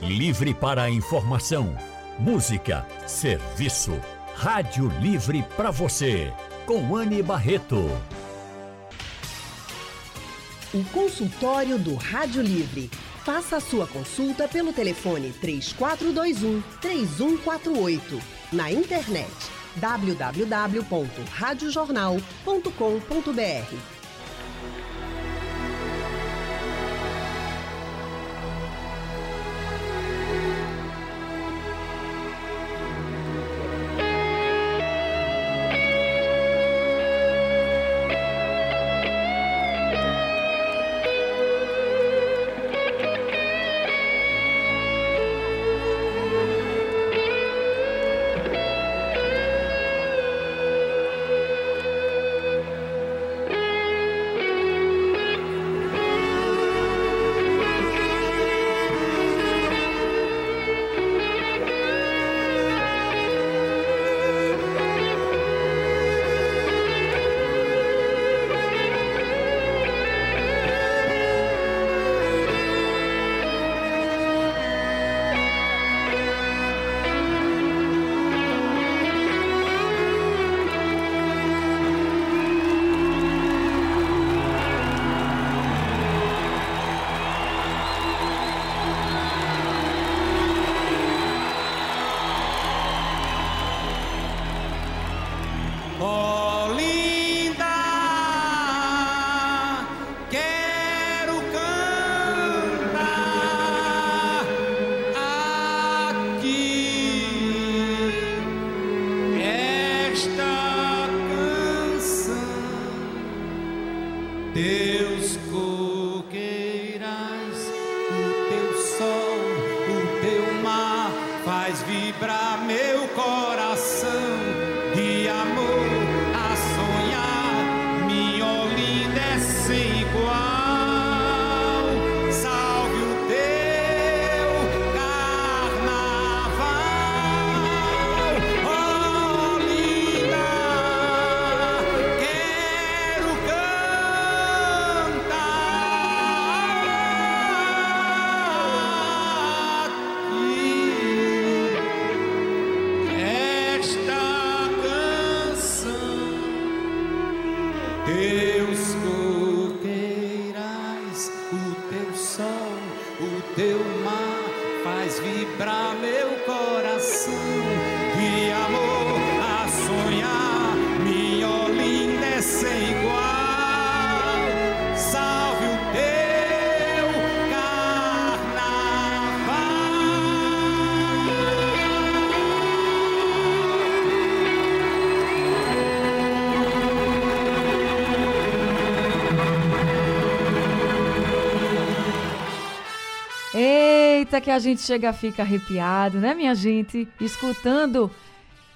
Livre para a informação, música, serviço. Rádio Livre para você, com Anne Barreto. O consultório do Rádio Livre. Faça a sua consulta pelo telefone 3421 3148. Na internet www.radiojornal.com.br que a gente chega fica arrepiado, né, minha gente? Escutando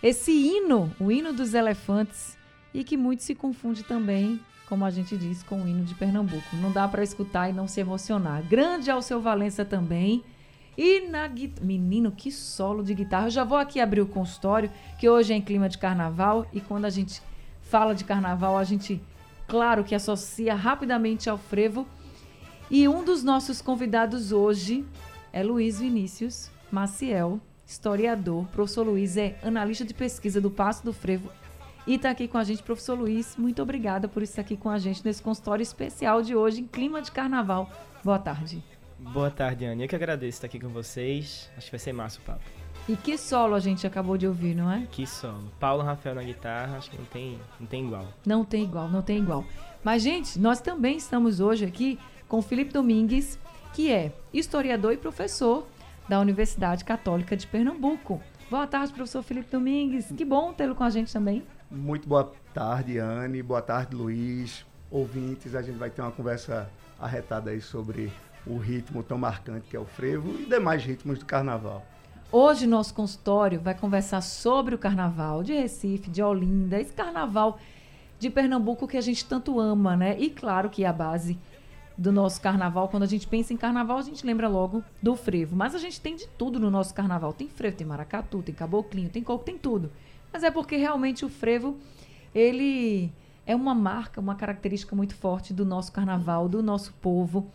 esse hino, o hino dos elefantes, e que muito se confunde também, como a gente diz, com o hino de Pernambuco. Não dá para escutar e não se emocionar. Grande ao seu Valença também. E na guitarra. Menino, que solo de guitarra. Eu já vou aqui abrir o consultório, que hoje é em clima de carnaval. E quando a gente fala de carnaval, a gente, claro que associa rapidamente ao frevo. E um dos nossos convidados hoje é Luiz Vinícius Maciel, historiador. Professor Luiz é analista de pesquisa do Passo do Frevo e está aqui com a gente. Professor Luiz, muito obrigada por estar aqui com a gente nesse consultório especial de hoje, em clima de carnaval. Boa tarde. Boa tarde, Anne. Eu que agradeço estar aqui com vocês. Acho que vai ser massa o papo. E que solo a gente acabou de ouvir, não é? Que solo. Paulo Rafael na guitarra, acho que não tem, não tem igual. Não tem igual, não tem igual. Mas, gente, nós também estamos hoje aqui com Felipe Domingues, que é historiador e professor da Universidade Católica de Pernambuco. Boa tarde, professor Felipe Domingues. Que bom tê-lo com a gente também. Muito boa tarde, Anne. Boa tarde, Luiz. Ouvintes, a gente vai ter uma conversa arretada aí sobre o ritmo tão marcante que é o frevo e demais ritmos do carnaval. Hoje nosso consultório vai conversar sobre o carnaval de Recife, de Olinda, esse carnaval de Pernambuco que a gente tanto ama, né? E claro que a base do nosso carnaval. Quando a gente pensa em carnaval, a gente lembra logo do frevo. Mas a gente tem de tudo no nosso carnaval. Tem frevo, tem maracatu, tem caboclinho, tem coco, tem tudo. Mas é porque realmente o frevo, ele é uma marca, uma característica muito forte do nosso carnaval, do nosso povo.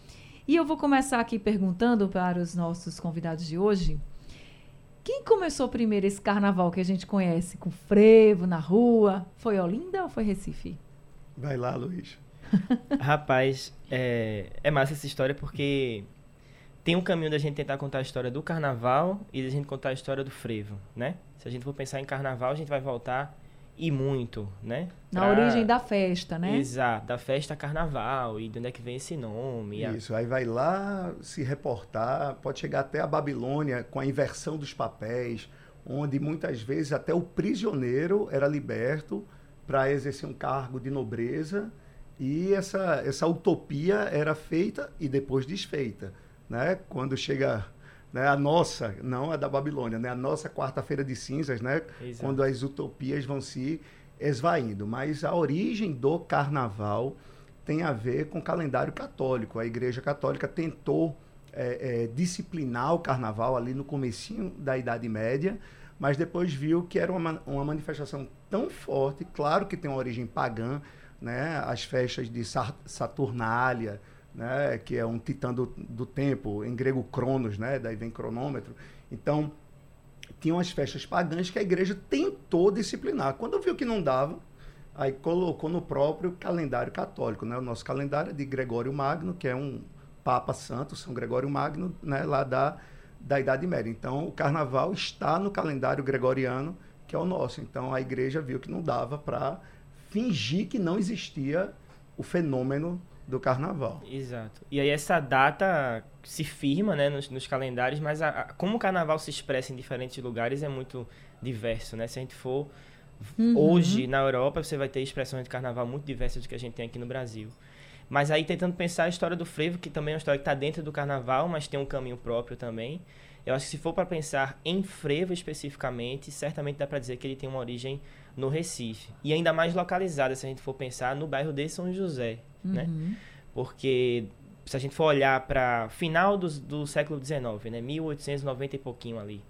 E eu vou começar aqui perguntando para os nossos convidados de hoje. Quem começou primeiro esse carnaval que a gente conhece, com frevo na rua? Foi Olinda ou foi Recife? Vai lá, Luiz. Rapaz, é, é massa essa história porque tem um caminho da gente tentar contar a história do carnaval e da gente contar a história do frevo, né? Se a gente for pensar em carnaval, a gente vai voltar e muito, né? Na Pra- origem da festa, né? Exato, da festa carnaval e de onde é que vem esse nome. a- Isso, aí vai lá se reportar, pode chegar até a Babilônia com a inversão dos papéis, onde muitas vezes até o prisioneiro era liberto para exercer um cargo de nobreza e essa, essa utopia era feita e depois desfeita. Né? Quando chega né, a nossa, não a da Babilônia, né? a nossa quarta-feira de cinzas, né? Exato. quando as utopias vão se esvaindo. Mas a origem do carnaval tem a ver com o calendário católico. A Igreja Católica tentou é, é, disciplinar o carnaval ali no comecinho da Idade Média, mas depois viu que era uma, ma- uma manifestação tão forte, claro que tem uma origem pagã, né? as festas de Sa- Saturnália, né? que é um titã do, do tempo, em grego Cronos, né? daí vem cronômetro. Então, tinham as festas pagãs que a igreja tentou disciplinar. Quando viu que não dava, aí colocou no próprio calendário católico. Né? O nosso calendário é de Gregório Magno, que é um Papa Santo, São Gregório Magno, né? lá da, da Idade Média. Então, o carnaval está no calendário gregoriano, que é o nosso. Então, a igreja viu que não dava para fingir que não existia o fenômeno do carnaval. Exato. E aí essa data se firma né, nos, nos calendários, mas a- a- como o carnaval se expressa em diferentes lugares é muito diverso, né? Se a gente for hoje na Europa, você vai ter expressões de carnaval muito diversas do que a gente tem aqui no Brasil. Mas aí tentando pensar a história do frevo, que também é uma história que está dentro do carnaval, mas tem um caminho próprio também. Eu acho que se for para pensar em frevo especificamente, certamente dá para dizer que ele tem uma origem no Recife. E ainda mais localizada, se a gente for pensar no bairro de São José, né? Uhum. Porque se a gente for olhar para final do, do século XIX, né, 1890 e pouquinho ali,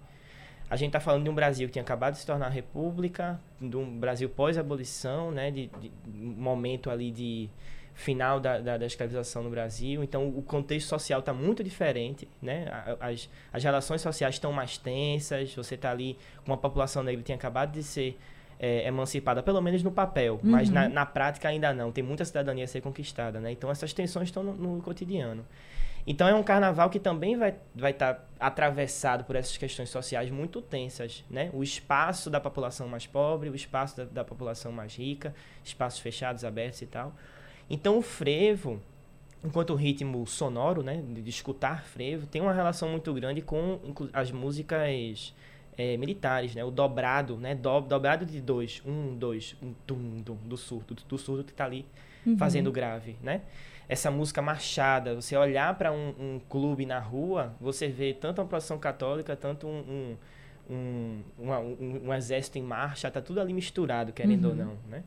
a gente está falando de um Brasil que tinha acabado de se tornar república, de um Brasil pós-abolição, né, de, de momento ali de final da, da, da escravização no Brasil. Então, o contexto social está muito diferente, né? As, as relações sociais estão mais tensas. Você está ali com uma população negra que tinha acabado de ser é, emancipada, pelo menos no papel, mas na, na prática ainda não. Tem muita cidadania a ser conquistada, né? Então, essas tensões estão no, no cotidiano. Então, é um carnaval que também vai estar vai tá atravessado por essas questões sociais muito tensas, né? O espaço da população mais pobre, o espaço da, da população mais rica, espaços fechados, abertos e tal. Então, o frevo, enquanto ritmo sonoro, né, de, escutar frevo, tem uma relação muito grande com as músicas eh, militares, né, o dobrado, né, do, dobrado de dois, um, dois, um, tum, tum, do surdo, do, do surdo que está ali fazendo grave, né? Essa música marchada, você olhar para um, um clube na rua, você vê tanto uma procissão católica, tanto um, um, um, uma- um- exército em marcha, tá tudo ali misturado, querendo ou não, né?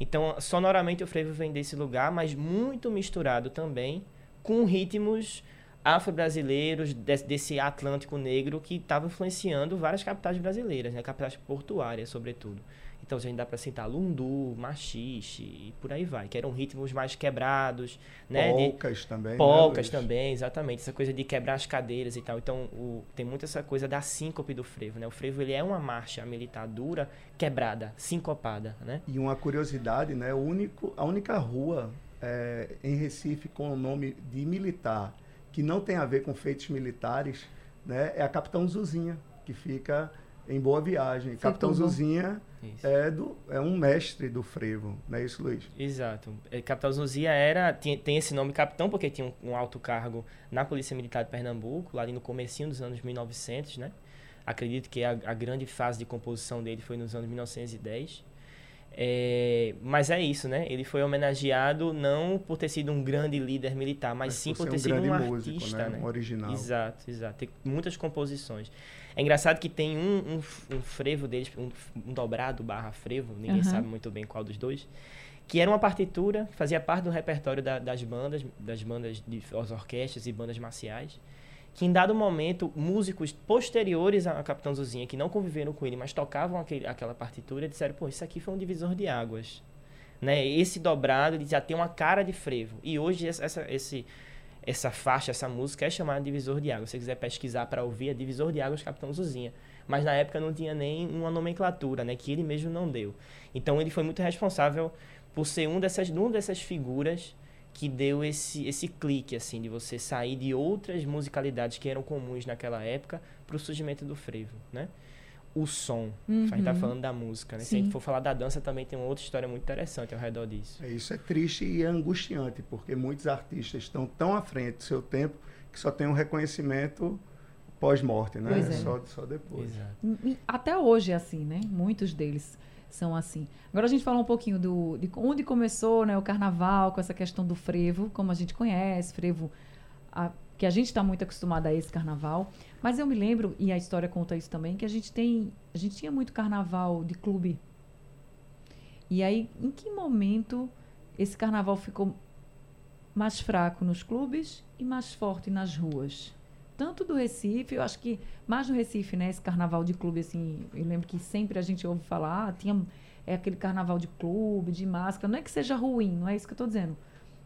Então, sonoramente o frevo vem desse lugar, mas muito misturado também com ritmos afro-brasileiros des- desse Atlântico Negro que estava influenciando várias capitais brasileiras, né? Capitais portuárias, sobretudo. Então, a gente dá para citar Lundu, Machixe e por aí vai, que eram ritmos mais quebrados, né? de- Polcas também. né, Polcas Luiz? também, exatamente. Essa coisa de quebrar as cadeiras e tal. Então, o- tem muito essa coisa da síncope do frevo, né? O frevo, ele é uma marcha militar dura, quebrada, sincopada, né? E uma curiosidade, né? O único, a única rua é, em Recife com o nome de militar que não tem a ver com feitos militares, né? É a Capitão Zuzinha, que fica em Boa Viagem. Capitão Setúbal. Zuzinha Isso. é, do, é um mestre do frevo, não é isso, Luiz? Exato. É, Capitão Zuzia era, tinha- tem esse nome capitão porque tinha um, um alto cargo na Polícia Militar de Pernambuco, lá ali no comecinho dos anos 1900, né? Acredito que a, a grande fase de composição dele foi nos anos 1910. É, mas é isso, né? Ele foi homenageado não por ter sido um grande líder militar, mas, sim por, ter um sido grande um músico, artista, né? né? Um original. Exato, exato. Tem muitas composições. É engraçado que tem um, um, um frevo deles, um, um dobrado barra frevo, ninguém Aham. sabe muito bem qual dos dois, que era uma partitura, fazia parte do repertório da- das bandas, das bandas de as orquestras e bandas marciais, que em dado momento, músicos posteriores a Capitão Zuzinha, que não conviveram com ele, mas tocavam aquele, aquela partitura, disseram, pô, isso aqui foi um divisor de águas. Né? Esse dobrado ele já tem uma cara de frevo. E hoje essa, esse, essa faixa, essa música é chamada Divisor de Águas. Se você quiser pesquisar para ouvir, é Divisor de Águas Capitão Zuzinha. Mas na época não tinha nem uma nomenclatura, né? Que ele mesmo não deu. Então ele foi muito responsável por ser um dessas, uma dessas figuras que deu esse, esse clique, assim, de você sair de outras musicalidades que eram comuns naquela época para o surgimento do frevo, né? O som, Uhum. a gente tá falando da música, né? Se a Sim. gente for falar da dança, também tem uma outra história muito interessante ao redor disso. É, Isso é triste e é angustiante, porque muitos artistas estão tão à frente do seu tempo que só tem um reconhecimento pós-morte, né? É. Só, só depois. Exato. Até hoje é assim, né? Muitos deles são assim. Agora a gente falou um pouquinho do, de onde começou né, o carnaval, com essa questão do frevo, como a gente conhece, frevo, a- que a gente está muito acostumado a esse carnaval. Mas eu me lembro, e a história conta isso também, que a gente tem. A gente tinha muito carnaval de clube. E aí, em que momento esse carnaval ficou mais fraco nos clubes e mais forte nas ruas? Tanto do Recife, eu acho que mais no Recife, né? Esse carnaval de clube, assim, eu lembro que sempre a gente ouve falar, ah, tinha é aquele carnaval de clube, de máscara. Não é que seja ruim, não é isso que eu estou dizendo.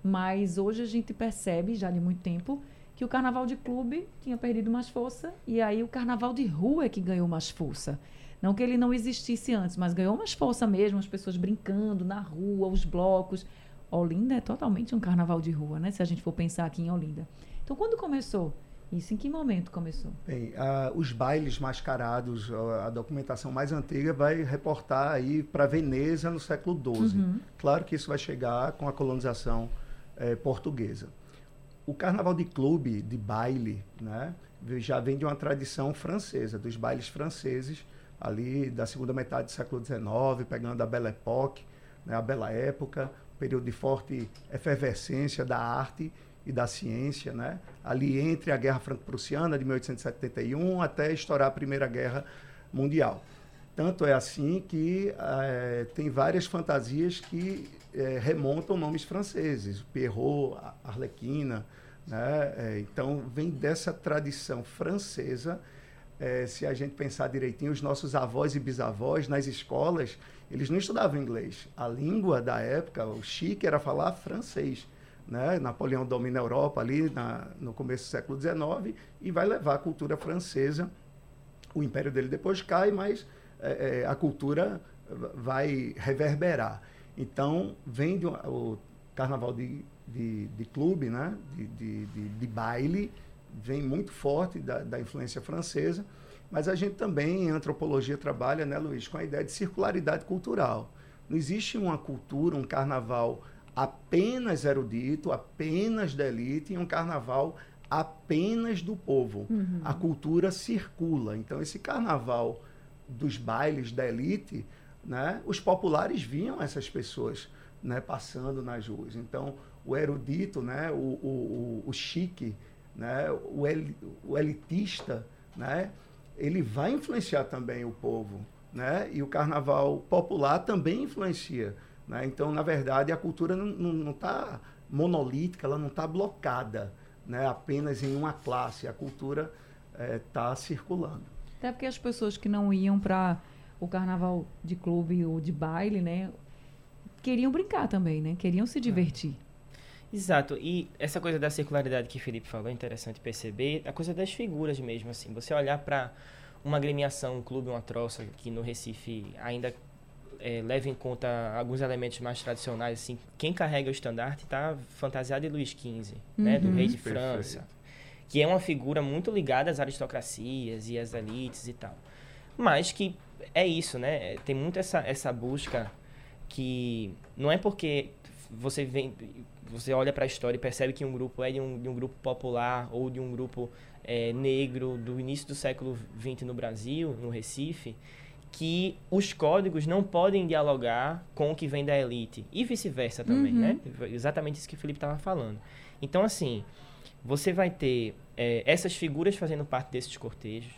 Mas hoje a gente percebe, já de muito tempo, que o carnaval de clube tinha perdido mais força e aí o carnaval de rua é que ganhou mais força. Não que ele não existisse antes, mas ganhou mais força mesmo, as pessoas brincando na rua, os blocos. Olinda é totalmente um carnaval de rua, né? Se a gente for pensar aqui em Olinda. Então, quando começou? Isso em que momento começou? Bem, os bailes mascarados, a a documentação mais antiga vai reportar aí para Veneza no século XII. Uhum. Claro que isso vai chegar com a colonização eh, portuguesa. O carnaval de clube, de baile, né, já vem de uma tradição francesa, dos bailes franceses, ali da segunda metade do século XIX, pegando a Belle Époque, né, a Bela Época, período de forte efervescência da arte e da ciência, né? ali entre a Guerra Franco-Prussiana de 1871 até estourar a Primeira Guerra Mundial. Tanto é assim que eh, tem várias fantasias que eh, remontam nomes franceses, a- Arlequina, né? Eh, então vem dessa tradição francesa. Se a gente pensar direitinho, os nossos avós e bisavós nas escolas, eles não estudavam inglês. A língua da época, o chique era falar francês. Né? Napoleão domina a Europa ali na- no começo do século XIX e vai levar a cultura francesa o império dele depois cai, mas eh, eh, a cultura va- vai reverberar. Então, vem de o carnaval de, de, de clube, né? de, de baile, vem muito forte da, da influência francesa, mas a gente também, em antropologia, trabalha, né, Luiz, com a ideia de circularidade cultural. Não existe uma cultura, um carnaval apenas erudito, apenas da elite, e um carnaval apenas do povo. A cultura circula. Então, esse carnaval dos bailes da elite, né, os populares viam essas pessoas né, passando nas ruas. Então, o erudito, né, o, o, o, o chique, né, o, el, o elitista, né, ele vai influenciar também o povo. Né? E o carnaval popular também influencia. Né? Então, na verdade, a cultura não está monolítica, ela não está blocada né? apenas em uma classe. A cultura está circulando. Até porque as pessoas que não iam para o carnaval de clube ou de baile, né, queriam brincar também, né? Queriam se divertir. Exato, e essa coisa da circularidade que o Felipe falou é interessante perceber, a coisa das figuras mesmo, assim, você olhar para uma agremiação, um clube, uma troça, que no Recife ainda é, leva em conta alguns elementos mais tradicionais, assim, quem carrega o estandarte está fantasiado de Luís XV, né, do Uhum. rei de Perfeito. França, que é uma figura muito ligada às aristocracias e às elites e tal, mas que é isso, né, tem muito essa, essa busca que não é porque você vem você olha para a história e percebe que um grupo é de um, de um grupo popular ou de um grupo é, negro do início do século XX no Brasil, no Recife, que os códigos não podem dialogar com o que vem da elite e vice-versa também, Uhum. né? Exatamente isso que o Felipe estava falando. Então, assim, você vai ter é, essas figuras fazendo parte desses cortejos,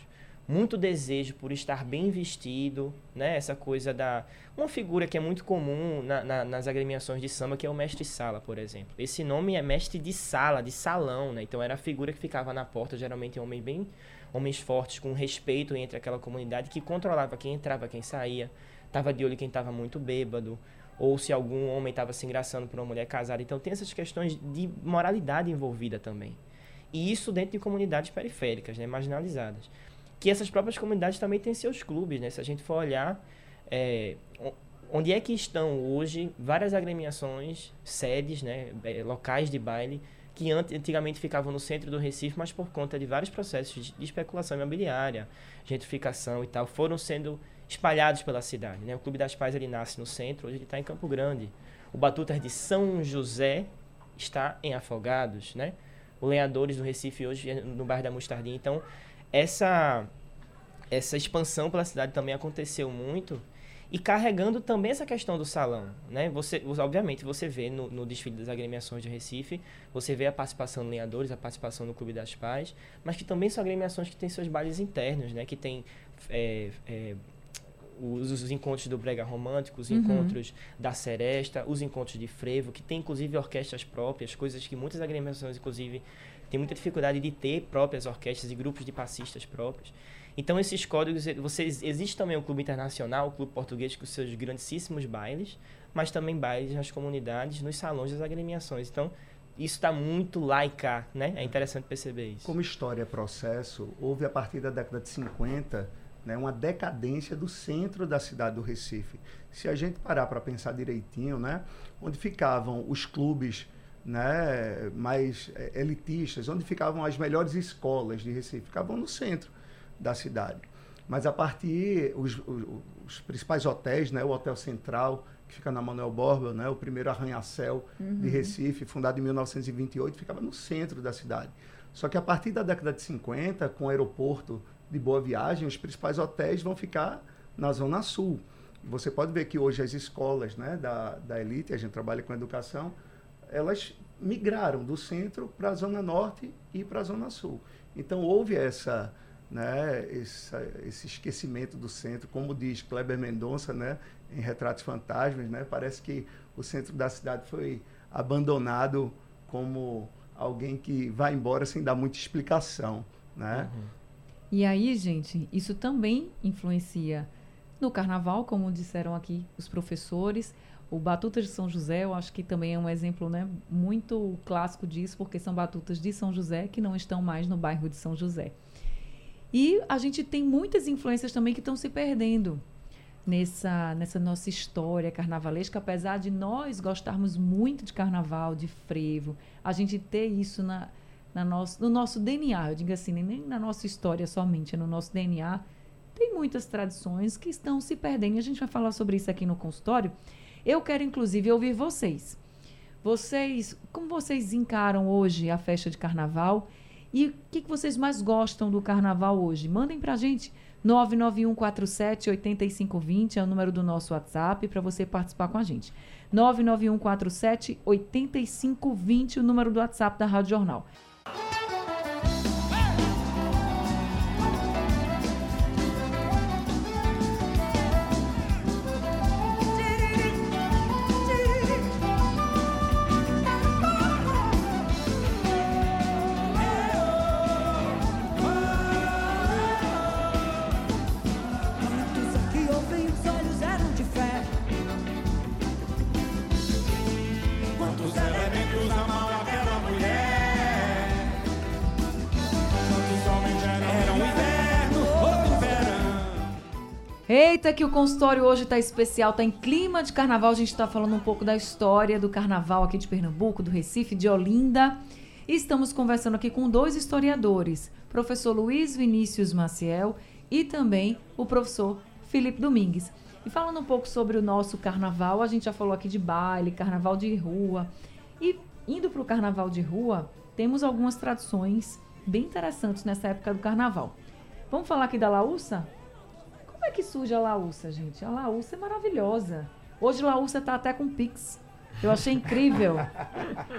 muito desejo por estar bem vestido, né? Essa coisa da... Uma figura que é muito comum na- na- nas agremiações de samba, que é o mestre-sala, por exemplo. Esse nome é mestre de sala, de salão, né? Então era a figura que ficava na porta, geralmente homem bem... Homens fortes, com respeito entre aquela comunidade, que controlava quem entrava, quem saía, tava de olho quem estava muito bêbado, ou se algum homem estava se engraçando por uma mulher casada. Então tem essas questões de moralidade envolvida também. E isso dentro de comunidades periféricas, né, marginalizadas. Que essas próprias comunidades também têm seus clubes, né? Se a gente for olhar, é, onde é que estão hoje várias agremiações, sedes, né, é, locais de baile, que antigamente ficavam no centro do Recife, mas por conta de vários processos de especulação imobiliária, gentrificação e tal, foram sendo espalhados pela cidade. Né? O Clube das Pais ele nasce no centro, hoje ele está em Campo Grande. O Batutas de São José está em Afogados, né? O Lenhadores do Recife hoje é no bairro da Mostardinha. Então, essa, essa expansão pela cidade também aconteceu muito e carregando também essa questão do salão, né? Você, obviamente, você vê no, no, desfile das agremiações de Recife, você vê a participação do Lenhadores, a participação do Clube das Pais, mas que também são agremiações que têm seus bailes internos, né? Que tem é, é, os, os, encontros do brega romântico, os uhum. encontros da seresta, os encontros de frevo, que tem inclusive orquestras próprias, coisas que muitas agremiações, inclusive, têm muita dificuldade de ter próprias orquestras e grupos de passistas próprios. Então, esses códigos, você, existe também o Clube Internacional, o Clube Português, com seus grandíssimos bailes, mas também bailes nas comunidades, nos salões das agremiações. Então, isso está muito cá, né? É interessante perceber isso. Como história é processo, houve a partir da década de 50 né, uma decadência do centro da cidade do Recife. Se a gente parar para pensar direitinho, né, onde ficavam os clubes né, mais é, elitistas, onde ficavam as melhores escolas de Recife, ficavam no centro da cidade. Mas a partir os, os, os principais hotéis, né, o Hotel Central, que fica na Manuel Borba, né, o primeiro arranha-céu uhum. de Recife, fundado em 1928, ficava no centro da cidade. Só que a partir da década de 50, com o aeroporto de Boa Viagem, os principais hotéis vão ficar na Zona Sul. Você pode ver que hoje as escolas né, da, da elite, a gente trabalha com educação, elas migraram do centro para a Zona Norte e para a Zona Sul. Então houve essa né, esse, esse esquecimento do centro, como diz Kleber Mendonça, né, em Retratos Fantasmas, né, parece que o centro da cidade foi abandonado como alguém que vai embora sem dar muita explicação, né? Uhum. E aí, gente, isso também influencia no carnaval, como disseram aqui os professores. O Batuta de São José, eu acho que também é um exemplo né, muito clássico disso, porque são batutas de São José que não estão mais no bairro de São José. E a gente tem muitas influências também que estão se perdendo nessa, nessa nossa história carnavalesca, apesar de nós gostarmos muito de carnaval, de frevo, a gente ter isso na, na nosso, no nosso DNA, eu digo assim, nem na nossa história somente, é no nosso DNA, tem muitas tradições que estão se perdendo. E a gente vai falar sobre isso aqui no consultório. Eu quero, inclusive, ouvir vocês. Vocês, como vocês encaram hoje a festa de carnaval? E o que, que vocês mais gostam do carnaval hoje? Mandem pra gente. 99147 8520 é o número do nosso WhatsApp para você participar com a gente. 99147 8520 o número do WhatsApp da Rádio Jornal. Eita, que o consultório hoje está especial, está em clima de carnaval. A gente está falando um pouco da história do carnaval aqui de Pernambuco, do Recife, de Olinda. E estamos conversando aqui com dois historiadores, professor Luiz Vinícius Maciel e também o professor Felipe Domingues. E falando um pouco sobre o nosso carnaval, a gente já falou aqui de baile, carnaval de rua. E indo para o carnaval de rua, temos algumas tradições bem interessantes nessa época do carnaval. Vamos falar aqui da Laúça? Como é que surge a Laúça, gente? A Laúça é maravilhosa. Hoje a Laúça tá até com Pix. Eu achei incrível.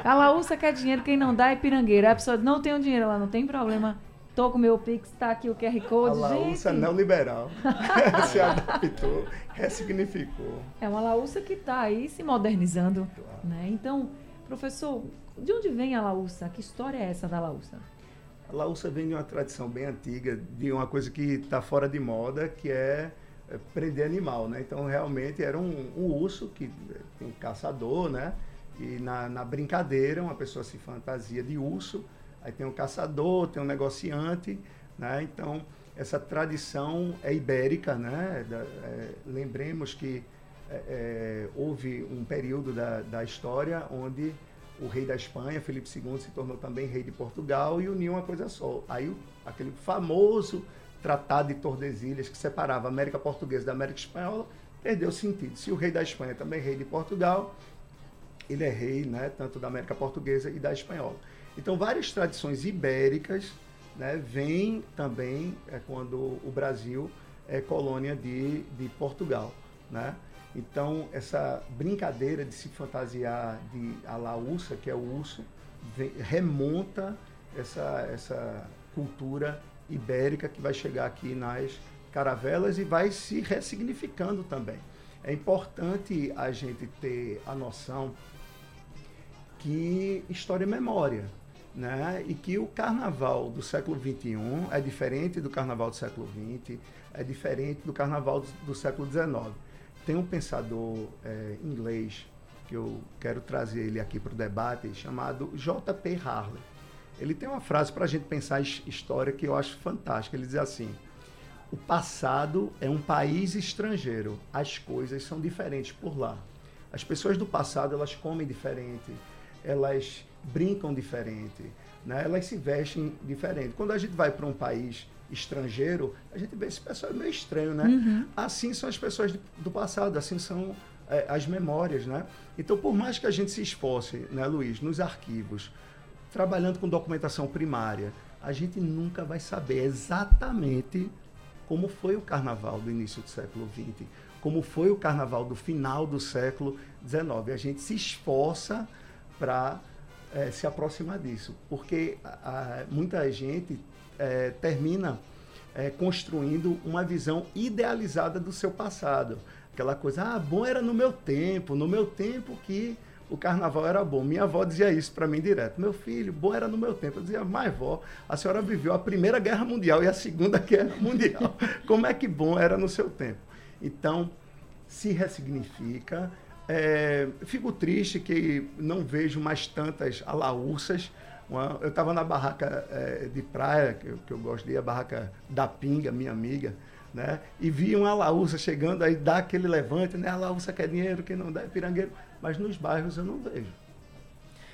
A Laúça quer dinheiro, quem não dá é pirangueira. A pessoa não tem o dinheiro, ela não tem problema. Tô com meu Pix, tá aqui o QR Code. A Laúça gente. não liberal. se adaptou, ressignificou. É uma Laúça que está aí se modernizando. Claro. Né? Então, professor, de onde vem a Laúça? Que história é essa da Laúça? A Laúça vem de uma tradição bem antiga, de uma coisa que está fora de moda, que é, é, prender animal, né? Então realmente era um, um urso que tem um caçador, né? E na, na, brincadeira uma pessoa se fantasia de urso, aí tem um caçador, tem um negociante, né? Então essa tradição é ibérica, né? Da, é, lembremos que é, é, houve um período da, da história onde o rei da Espanha, Felipe II, se tornou também rei de Portugal e uniu uma coisa só. Aí aquele famoso Tratado de Tordesilhas, que separava a América Portuguesa da América Espanhola, perdeu sentido. Se o rei da Espanha também é rei de Portugal, ele é rei né, tanto da América Portuguesa e da Espanhola. Então, várias tradições ibéricas né, vêm também é, quando o Brasil é colônia de, de Portugal. Né? Então, essa brincadeira de se fantasiar de a ursa, que é o urso, remonta essa, essa cultura ibérica que vai chegar aqui nas caravelas e vai se ressignificando também. É importante a gente ter a noção que história é memória, né? E que o carnaval do século XXI é diferente do carnaval do século XX, é diferente do carnaval do, do século XIX. Tem um pensador é, inglês que eu quero trazer ele aqui para o debate chamado J.P. Harley. Ele tem uma frase para a gente pensar história que eu acho fantástica. Ele diz assim: o passado é um país estrangeiro. As coisas são diferentes por lá. As pessoas do passado elas comem diferente, elas brincam diferente, né? elas se vestem diferente. Quando a gente vai para um país estrangeiro, a gente vê esse pessoal meio estranho, né? Uhum. Assim são as pessoas do passado, assim são é, as memórias, né? Então, por mais que a gente se esforce, né, Luiz, nos arquivos, trabalhando com documentação primária, a gente nunca vai saber exatamente como foi o carnaval do início do século XX, como foi o carnaval do final do século XIX. A gente se esforça para é, se aproximar disso, porque a, a, muita gente é, termina é, construindo uma visão idealizada do seu passado. Aquela coisa, ah, bom era no meu tempo, no meu tempo que o carnaval era bom. Minha avó dizia isso para mim direto. Meu filho, bom era no meu tempo. Eu dizia, mas vó, a senhora viveu a Primeira Guerra Mundial e a Segunda Guerra Mundial. Como é que bom era no seu tempo? Então, se ressignifica. É, fico triste que não vejo mais tantas alaúças. Uma, eu estava na barraca é, de praia, que eu, que eu gosto de ir, a barraca da Pinga, minha amiga, né? E vi uma alaúça chegando, aí dá aquele levante, né? A alaúça quer dinheiro, quem não dá é pirangueiro mas nos bairros eu não vejo.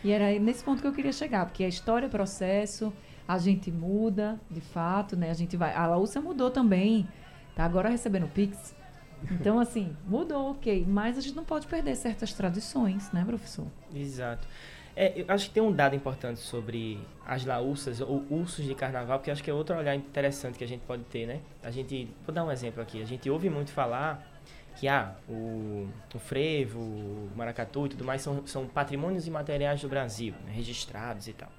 E era nesse ponto que eu queria chegar, porque a história é processo, a gente muda, de fato, né? A gente vai. A Laúcia mudou também, tá agora recebendo Pix. Então, assim, mudou, ok. Mas a gente não pode perder certas tradições, né, professor? Exato. É, eu acho que tem um dado importante sobre as laúças ou ursos de carnaval, que acho que é outro olhar interessante que a gente pode ter, né? A gente, vou dar um exemplo aqui, a gente ouve muito falar que ah, o, o frevo, o maracatu e tudo mais são, são patrimônios imateriais do Brasil, né, registrados e tal.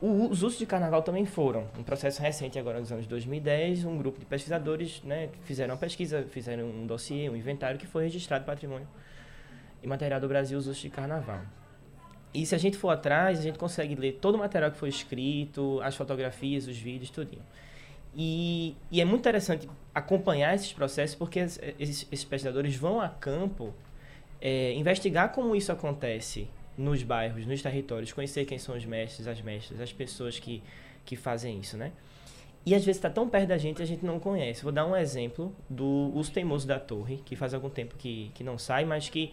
O, os usos de carnaval também foram. Um processo recente agora nos anos 2010, um grupo de pesquisadores né, fizeram uma pesquisa, fizeram um dossiê, um inventário que foi registrado patrimônio imaterial do Brasil, os usos de carnaval. E se a gente for atrás, a gente consegue ler todo o material que foi escrito, as fotografias, os vídeos, tudinho. E, e, é muito interessante acompanhar esses processos porque esses, esses pesquisadores vão a campo é, investigar como isso acontece nos bairros, nos territórios, conhecer quem são os mestres, as mestras, as pessoas que, que fazem isso, né? E às vezes está tão perto da gente a gente não conhece. Vou dar um exemplo do Uso Teimoso da Torre, que faz algum tempo que, que não sai, mas que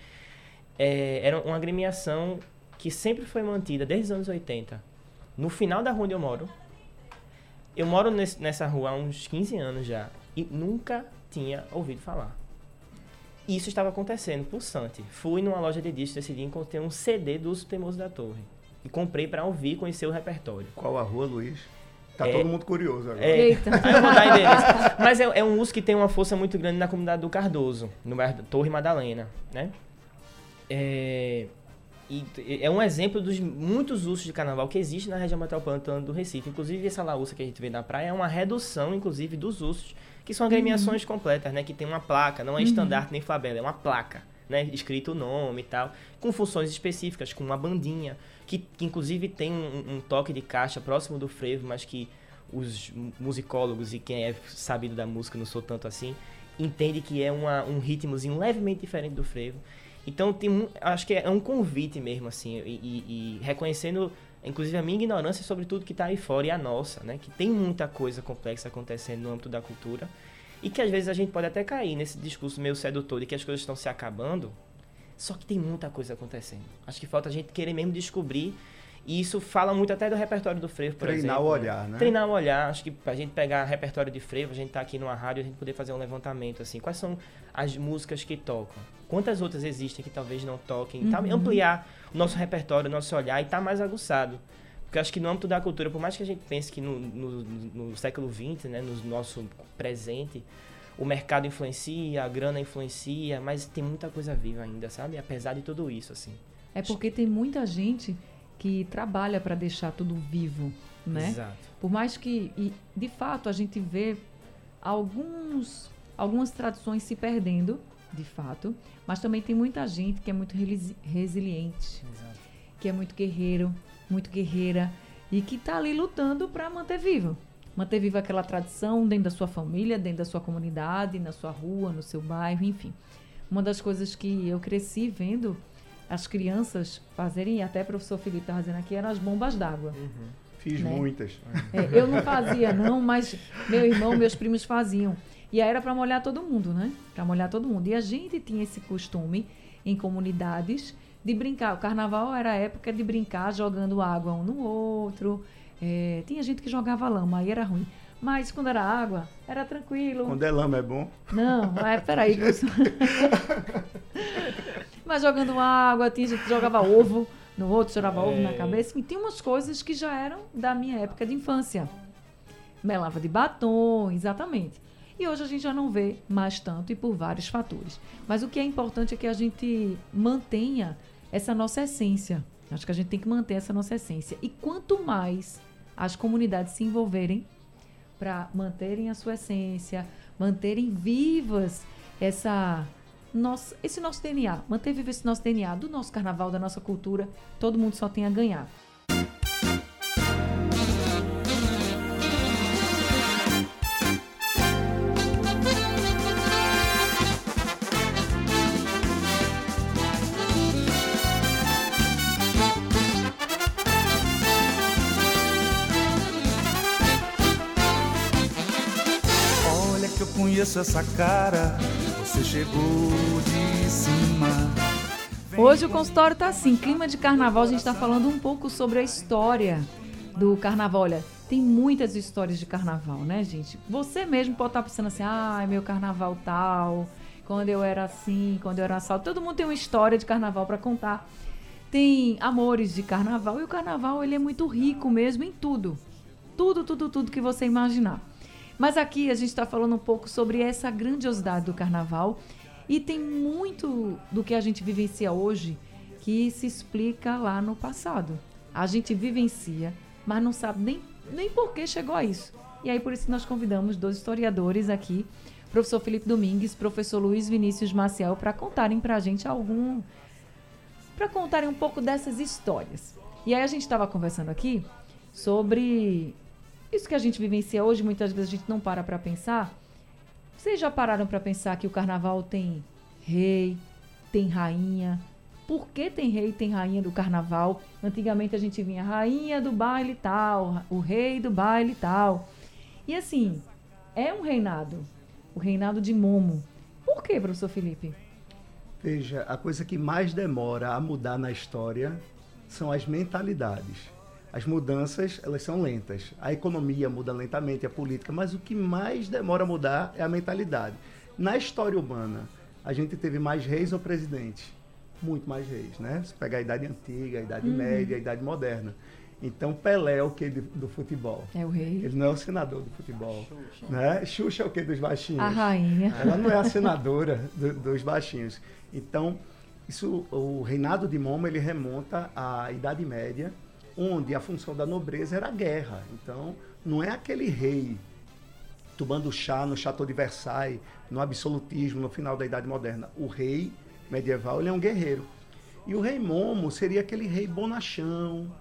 é, era uma agremiação que sempre foi mantida desde os anos 80. No final da rua onde eu moro, eu moro nesse, nessa rua há uns 15 anos já e nunca tinha ouvido falar. Isso estava acontecendo, pulsante. Fui numa loja de discos esse dia e encontrei um CD do Uso Teimoso da Torre. E comprei para ouvir e conhecer o repertório. Qual a rua, Luiz? Tá é, todo mundo curioso agora. É, Eita. eu vou dar endereço. Mas é, é, um uso que tem uma força muito grande na comunidade do Cardoso, no bairro Torre Madalena, né? É, e é um exemplo dos muitos usos de carnaval que existe na região metropolitana do Recife. Inclusive, essa laúça que a gente vê na praia é uma redução, inclusive, dos usos, que são agremiações uhum. completas, né? Que tem uma placa, não é uhum. estandarte nem fabela, é uma placa, né? Escrito o nome e tal, com funções específicas, com uma bandinha, que, que inclusive tem um, um toque de caixa próximo do frevo, mas que os musicólogos e quem é sabido da música não sou tanto assim, entende que é uma, um ritmozinho levemente diferente do frevo. Então, tem, acho que é um convite mesmo, assim, e, e, e reconhecendo, inclusive, a minha ignorância sobre tudo que está aí fora e a nossa, né? Que tem muita coisa complexa acontecendo no âmbito da cultura e que às vezes a gente pode até cair nesse discurso meio sedutor de que as coisas estão se acabando, só que tem muita coisa acontecendo. Acho que falta a gente querer mesmo descobrir e isso fala muito até do repertório do frevo, por Treinar exemplo. o olhar, né? Treinar o olhar. Acho que pra gente pegar repertório de frevo, a gente tá aqui numa rádio, a gente poder fazer um levantamento, assim. Quais são as músicas que tocam? Quantas outras existem que talvez não toquem? Tá, Uhum. ampliar o nosso repertório, o nosso olhar e tá mais aguçado. Porque eu acho que no âmbito da cultura, por mais que a gente pense que no, no, no século XX, né, no nosso presente, o mercado influencia, a grana influencia, mas tem muita coisa viva ainda, sabe? Apesar de tudo isso, assim. É porque tem muita gente que trabalha para deixar tudo vivo, né? Exato. Por mais que, e, de fato, a gente vê alguns, algumas tradições se perdendo, de fato, mas também tem muita gente que é muito relisi- resiliente, Exato. que é muito guerreiro, muito guerreira e que está ali lutando para manter vivo. Manter viva aquela tradição dentro da sua família, dentro da sua comunidade, na sua rua, no seu bairro, enfim. Uma das coisas que eu cresci vendo as crianças fazerem, até o professor Felipe estava dizendo aqui, eram as bombas d'água. Fiz né? muitas. É, eu não fazia, não, mas meu irmão, meus primos faziam. E aí era para molhar todo mundo, né? Para molhar todo mundo. E a gente tinha esse costume em comunidades de brincar. O carnaval era a época de brincar jogando água um no outro. É, tinha gente que jogava lama, aí era ruim. Mas quando era água, era tranquilo. Quando é lama é bom. Não, é, peraí. Mas jogando água, tinha gente que jogava ovo no outro, jogava ovo na cabeça. E tinha umas coisas que já eram da minha época de infância. Melava de batom, exatamente. E hoje a gente já não vê mais tanto e por vários fatores. Mas o que é importante é que a gente mantenha essa nossa essência. Acho que a gente tem que manter essa nossa essência. E quanto mais as comunidades se envolverem para manterem a sua essência, manterem vivas essa nossa, esse nosso DNA, manter vivo esse nosso DNA do nosso carnaval, da nossa cultura, todo mundo só tem a ganhar. Olha que eu conheço essa cara. Você chegou de cima. Hoje o consultório tá assim, clima de carnaval, a gente tá falando um pouco sobre a história do carnaval. Olha, tem muitas histórias de carnaval, né, gente? Você mesmo pode estar pensando assim, ai, meu carnaval tal, quando eu era assim, quando eu era assal. Todo mundo tem uma história de carnaval para contar. Tem amores de carnaval e o carnaval ele é muito rico mesmo em tudo. Tudo, tudo, tudo que você imaginar. Mas aqui a gente está falando um pouco sobre essa grandiosidade do carnaval e tem muito do que a gente vivencia hoje que se explica lá no passado. A gente vivencia, mas não sabe nem, nem por que chegou a isso. E aí por isso nós convidamos dois historiadores aqui, professor Felipe Domingues, professor Luiz Vinícius Maciel, para contarem para a gente algum para contarem um pouco dessas histórias. E aí a gente estava conversando aqui sobre isso que a gente vivencia hoje, muitas vezes a gente não para para pensar. Vocês já pararam para pensar que o carnaval tem rei, tem rainha? Por que tem rei e tem rainha do carnaval? Antigamente a gente vinha rainha do baile tal, o rei do baile tal. E assim, é um reinado, o reinado de Momo. Por que, professor Felipe? Veja, a coisa que mais demora a mudar na história são as mentalidades. As mudanças, elas são lentas. A economia muda lentamente, a política, mas o que mais demora a mudar é a mentalidade. Na história humana, a gente teve mais reis ou presidentes? Muito mais reis, né? Se pegar a idade antiga, a idade média, a idade moderna. Então, Pelé é o que do futebol? É o rei. Ele não é o senador do futebol. Né? Xuxa é o que dos baixinhos? A rainha. Ela não é a senadora do- dos baixinhos. Então, isso, o reinado de Momo ele remonta à Idade Média, onde a função da nobreza era a guerra. Então, não é aquele rei tomando chá no Chateau de Versailles, no absolutismo, no final da Idade Moderna. O rei medieval ele é um guerreiro. E o rei Momo seria aquele rei bonachão,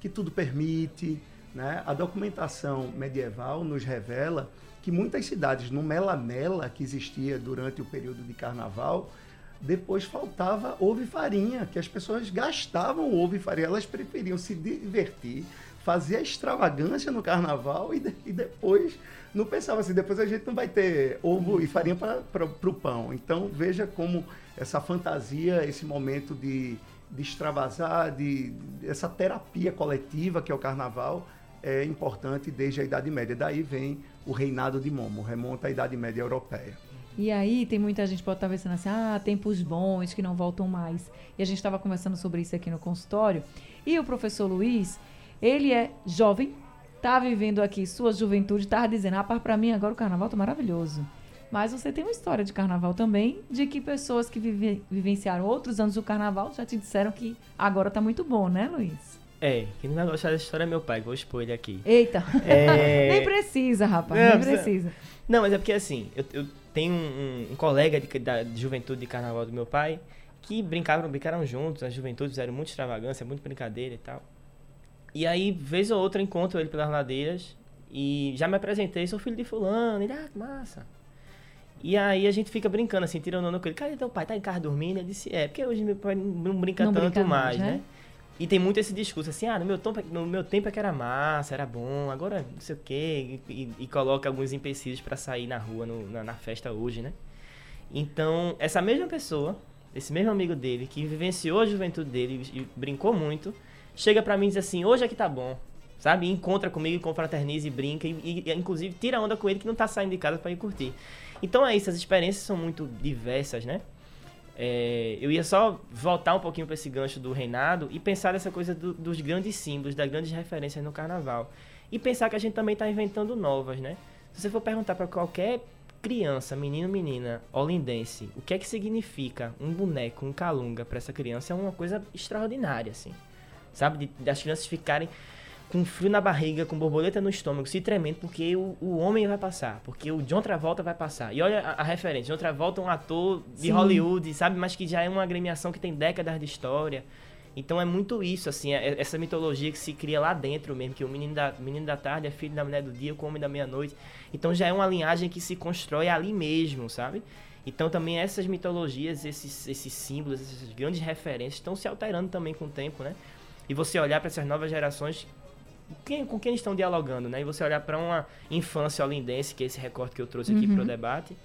que tudo permite, Né? A documentação medieval nos revela que muitas cidades, no mela-mela que existia durante o período de carnaval, depois faltava ovo e farinha, que as pessoas gastavam ovo e farinha, elas preferiam se divertir, fazer a extravagância no carnaval e, de, e depois não pensava assim, depois a gente não vai ter ovo e farinha para o pão. Então veja como essa fantasia, esse momento de, de extravasar, de, essa terapia coletiva que é o carnaval, é importante desde a Idade Média. Daí vem o reinado de Momo, remonta à Idade Média Europeia. E aí tem muita gente que pode estar pensando assim, ah, tempos bons que não voltam mais. E a gente estava conversando sobre isso aqui no consultório. E o professor Luiz, ele é jovem, está vivendo aqui sua juventude, estava dizendo, ah, para mim agora o carnaval tá maravilhoso. Mas você tem uma história de carnaval também, de que pessoas que vive, vivenciaram outros anos do carnaval já te disseram que agora tá muito bom, né, Luiz? É, quem não vai gostar dessa história é meu pai, vou expor ele aqui. Eita! É... nem precisa, rapaz, não, nem precisa. Não, mas é porque assim, eu, eu tenho um, um, colega de, da, de juventude de carnaval do meu pai que brincavam, brincaram juntos, na juventude fizeram muita extravagância, muita brincadeira e tal. E aí, vez ou outra, encontro ele pelas ladeiras e já me apresentei, sou filho de fulano. Ele, ah, que massa. E aí a gente fica brincando, assim, tirando onda com ele. Cadê teu pai? Tá em casa dormindo? Ele disse, é, porque hoje meu pai não brinca não tanto brinca mais, mais, né? né? E tem muito esse discurso assim, ah, no meu, tempo, no meu tempo é que era massa, era bom, agora não sei o quê. E, e coloca alguns empecilhos para sair na rua, no, na, na, festa hoje, né? Então, essa mesma pessoa, esse mesmo amigo dele, que vivenciou a juventude dele e brincou muito, chega para mim e diz assim, hoje é que tá bom. Sabe? E encontra comigo, confraterniza e brinca. E, e, inclusive tira onda com ele que não tá saindo de casa para ir curtir. Então é isso, as experiências são muito diversas, né? É, eu ia só voltar um pouquinho para esse gancho do reinado e pensar nessa coisa do, dos grandes símbolos, das grandes referências no carnaval. E pensar que a gente também está inventando novas, né? Se você for perguntar para qualquer criança, menino, menina, olindense, o que é que significa um boneco, um calunga para essa criança é uma coisa extraordinária, assim. Sabe? De, das crianças ficarem com frio na barriga, com borboleta no estômago, se tremendo, porque o, o homem vai passar, porque o John Travolta vai passar. E olha a, a referência, John Travolta é um ator de Sim. Hollywood, sabe? Mas que já é uma agremiação que tem décadas de história. Então é muito isso, assim, é, essa mitologia que se cria lá dentro mesmo, que o menino da, menino da tarde é filho da mulher do dia, com o homem da meia-noite. Então já é uma linhagem que se constrói ali mesmo, sabe? Então também essas mitologias, esses, esses símbolos, essas grandes referências estão se alterando também com o tempo, né? E você olhar para essas novas gerações quem, com quem estão dialogando, né? E você olhar para uma infância olindense, que é esse recorte que eu trouxe aqui uhum. para o debate,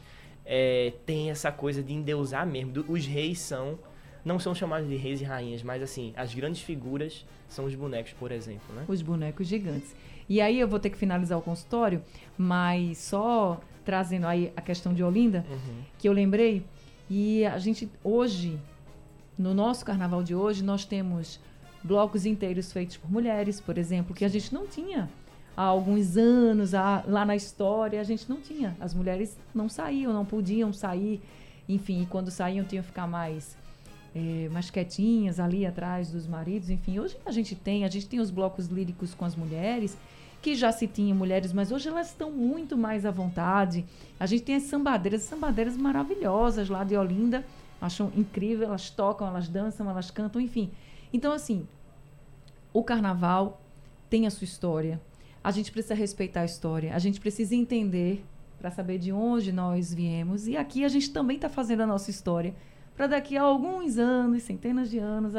é, tem essa coisa de endeusar mesmo. Do, os reis são, não são chamados de reis e rainhas, mas assim, as grandes figuras são os bonecos, por exemplo, né? Os bonecos gigantes. E aí eu vou ter que finalizar o consultório, mas só trazendo aí a questão de Olinda, uhum. que eu lembrei, e a gente hoje, no nosso carnaval de hoje, nós temos blocos inteiros feitos por mulheres, por exemplo, que a gente não tinha há alguns anos lá na história, a gente não tinha. As mulheres não saíam, não podiam sair, enfim, e quando saíam tinham que ficar mais é, mais quietinhas ali atrás dos maridos, enfim. Hoje a gente tem, a gente tem os blocos líricos com as mulheres, que já se tinha mulheres, mas hoje elas estão muito mais à vontade. A gente tem as sambadeiras, sambadeiras maravilhosas lá de Olinda, acham incrível, elas tocam, elas dançam, elas cantam, enfim. Então, assim, o carnaval tem a sua história. A gente precisa respeitar a história. A gente precisa entender para saber de onde nós viemos. E aqui a gente também está fazendo a nossa história. Para daqui a alguns anos, centenas de anos,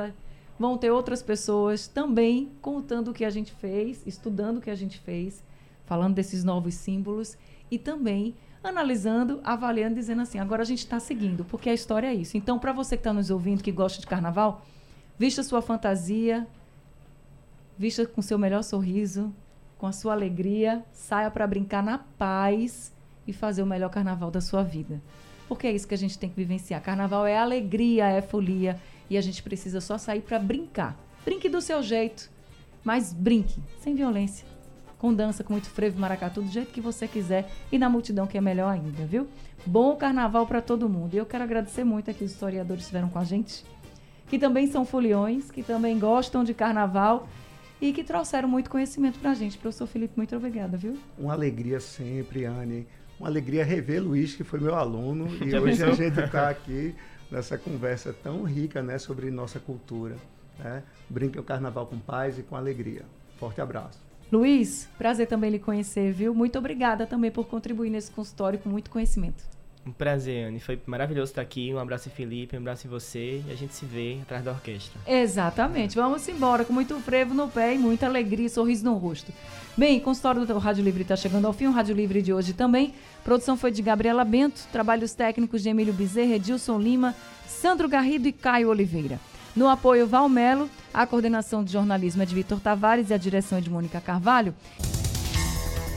vão ter outras pessoas também contando o que a gente fez, estudando o que a gente fez, falando desses novos símbolos e também analisando, avaliando, dizendo assim: agora a gente está seguindo, porque a história é isso. Então, para você que está nos ouvindo, que gosta de carnaval, vista sua fantasia, vista com seu melhor sorriso, com a sua alegria, saia para brincar na paz e fazer o melhor carnaval da sua vida. Porque é isso que a gente tem que vivenciar. Carnaval é alegria, é folia e a gente precisa só sair para brincar. Brinque do seu jeito, mas brinque sem violência, com dança, com muito frevo, maracatu, do jeito que você quiser e na multidão que é melhor ainda, viu? Bom carnaval para todo mundo. E eu quero agradecer muito aqui os historiadores que estiveram com a gente, que também são foliões, que também gostam de carnaval e que trouxeram muito conhecimento para a gente. Professor Felipe, muito obrigada, viu? Uma alegria sempre, Anne. Uma alegria rever Luiz, que foi meu aluno, e hoje a gente está aqui nessa conversa tão rica né, sobre nossa cultura. Né? Brinque o carnaval com paz e com alegria. Forte abraço. Luiz, prazer também lhe conhecer, viu? Muito obrigada também por contribuir nesse consultório com muito conhecimento. Um prazer, Anne. Foi maravilhoso estar aqui. Um abraço Felipe, um abraço em você. E a gente se vê atrás da orquestra. Exatamente. Vamos embora com muito frevo no pé e muita alegria e sorriso no rosto. Bem, consultório do Rádio Livre está chegando ao fim. O Rádio Livre de hoje também. produção foi de Gabriela Bento. Trabalhos técnicos de Emílio Bezerra, Edilson Lima, Sandro Garrido e Caio Oliveira. No apoio Valmelo, a coordenação de jornalismo é de Vitor Tavares e a direção é de Mônica Carvalho.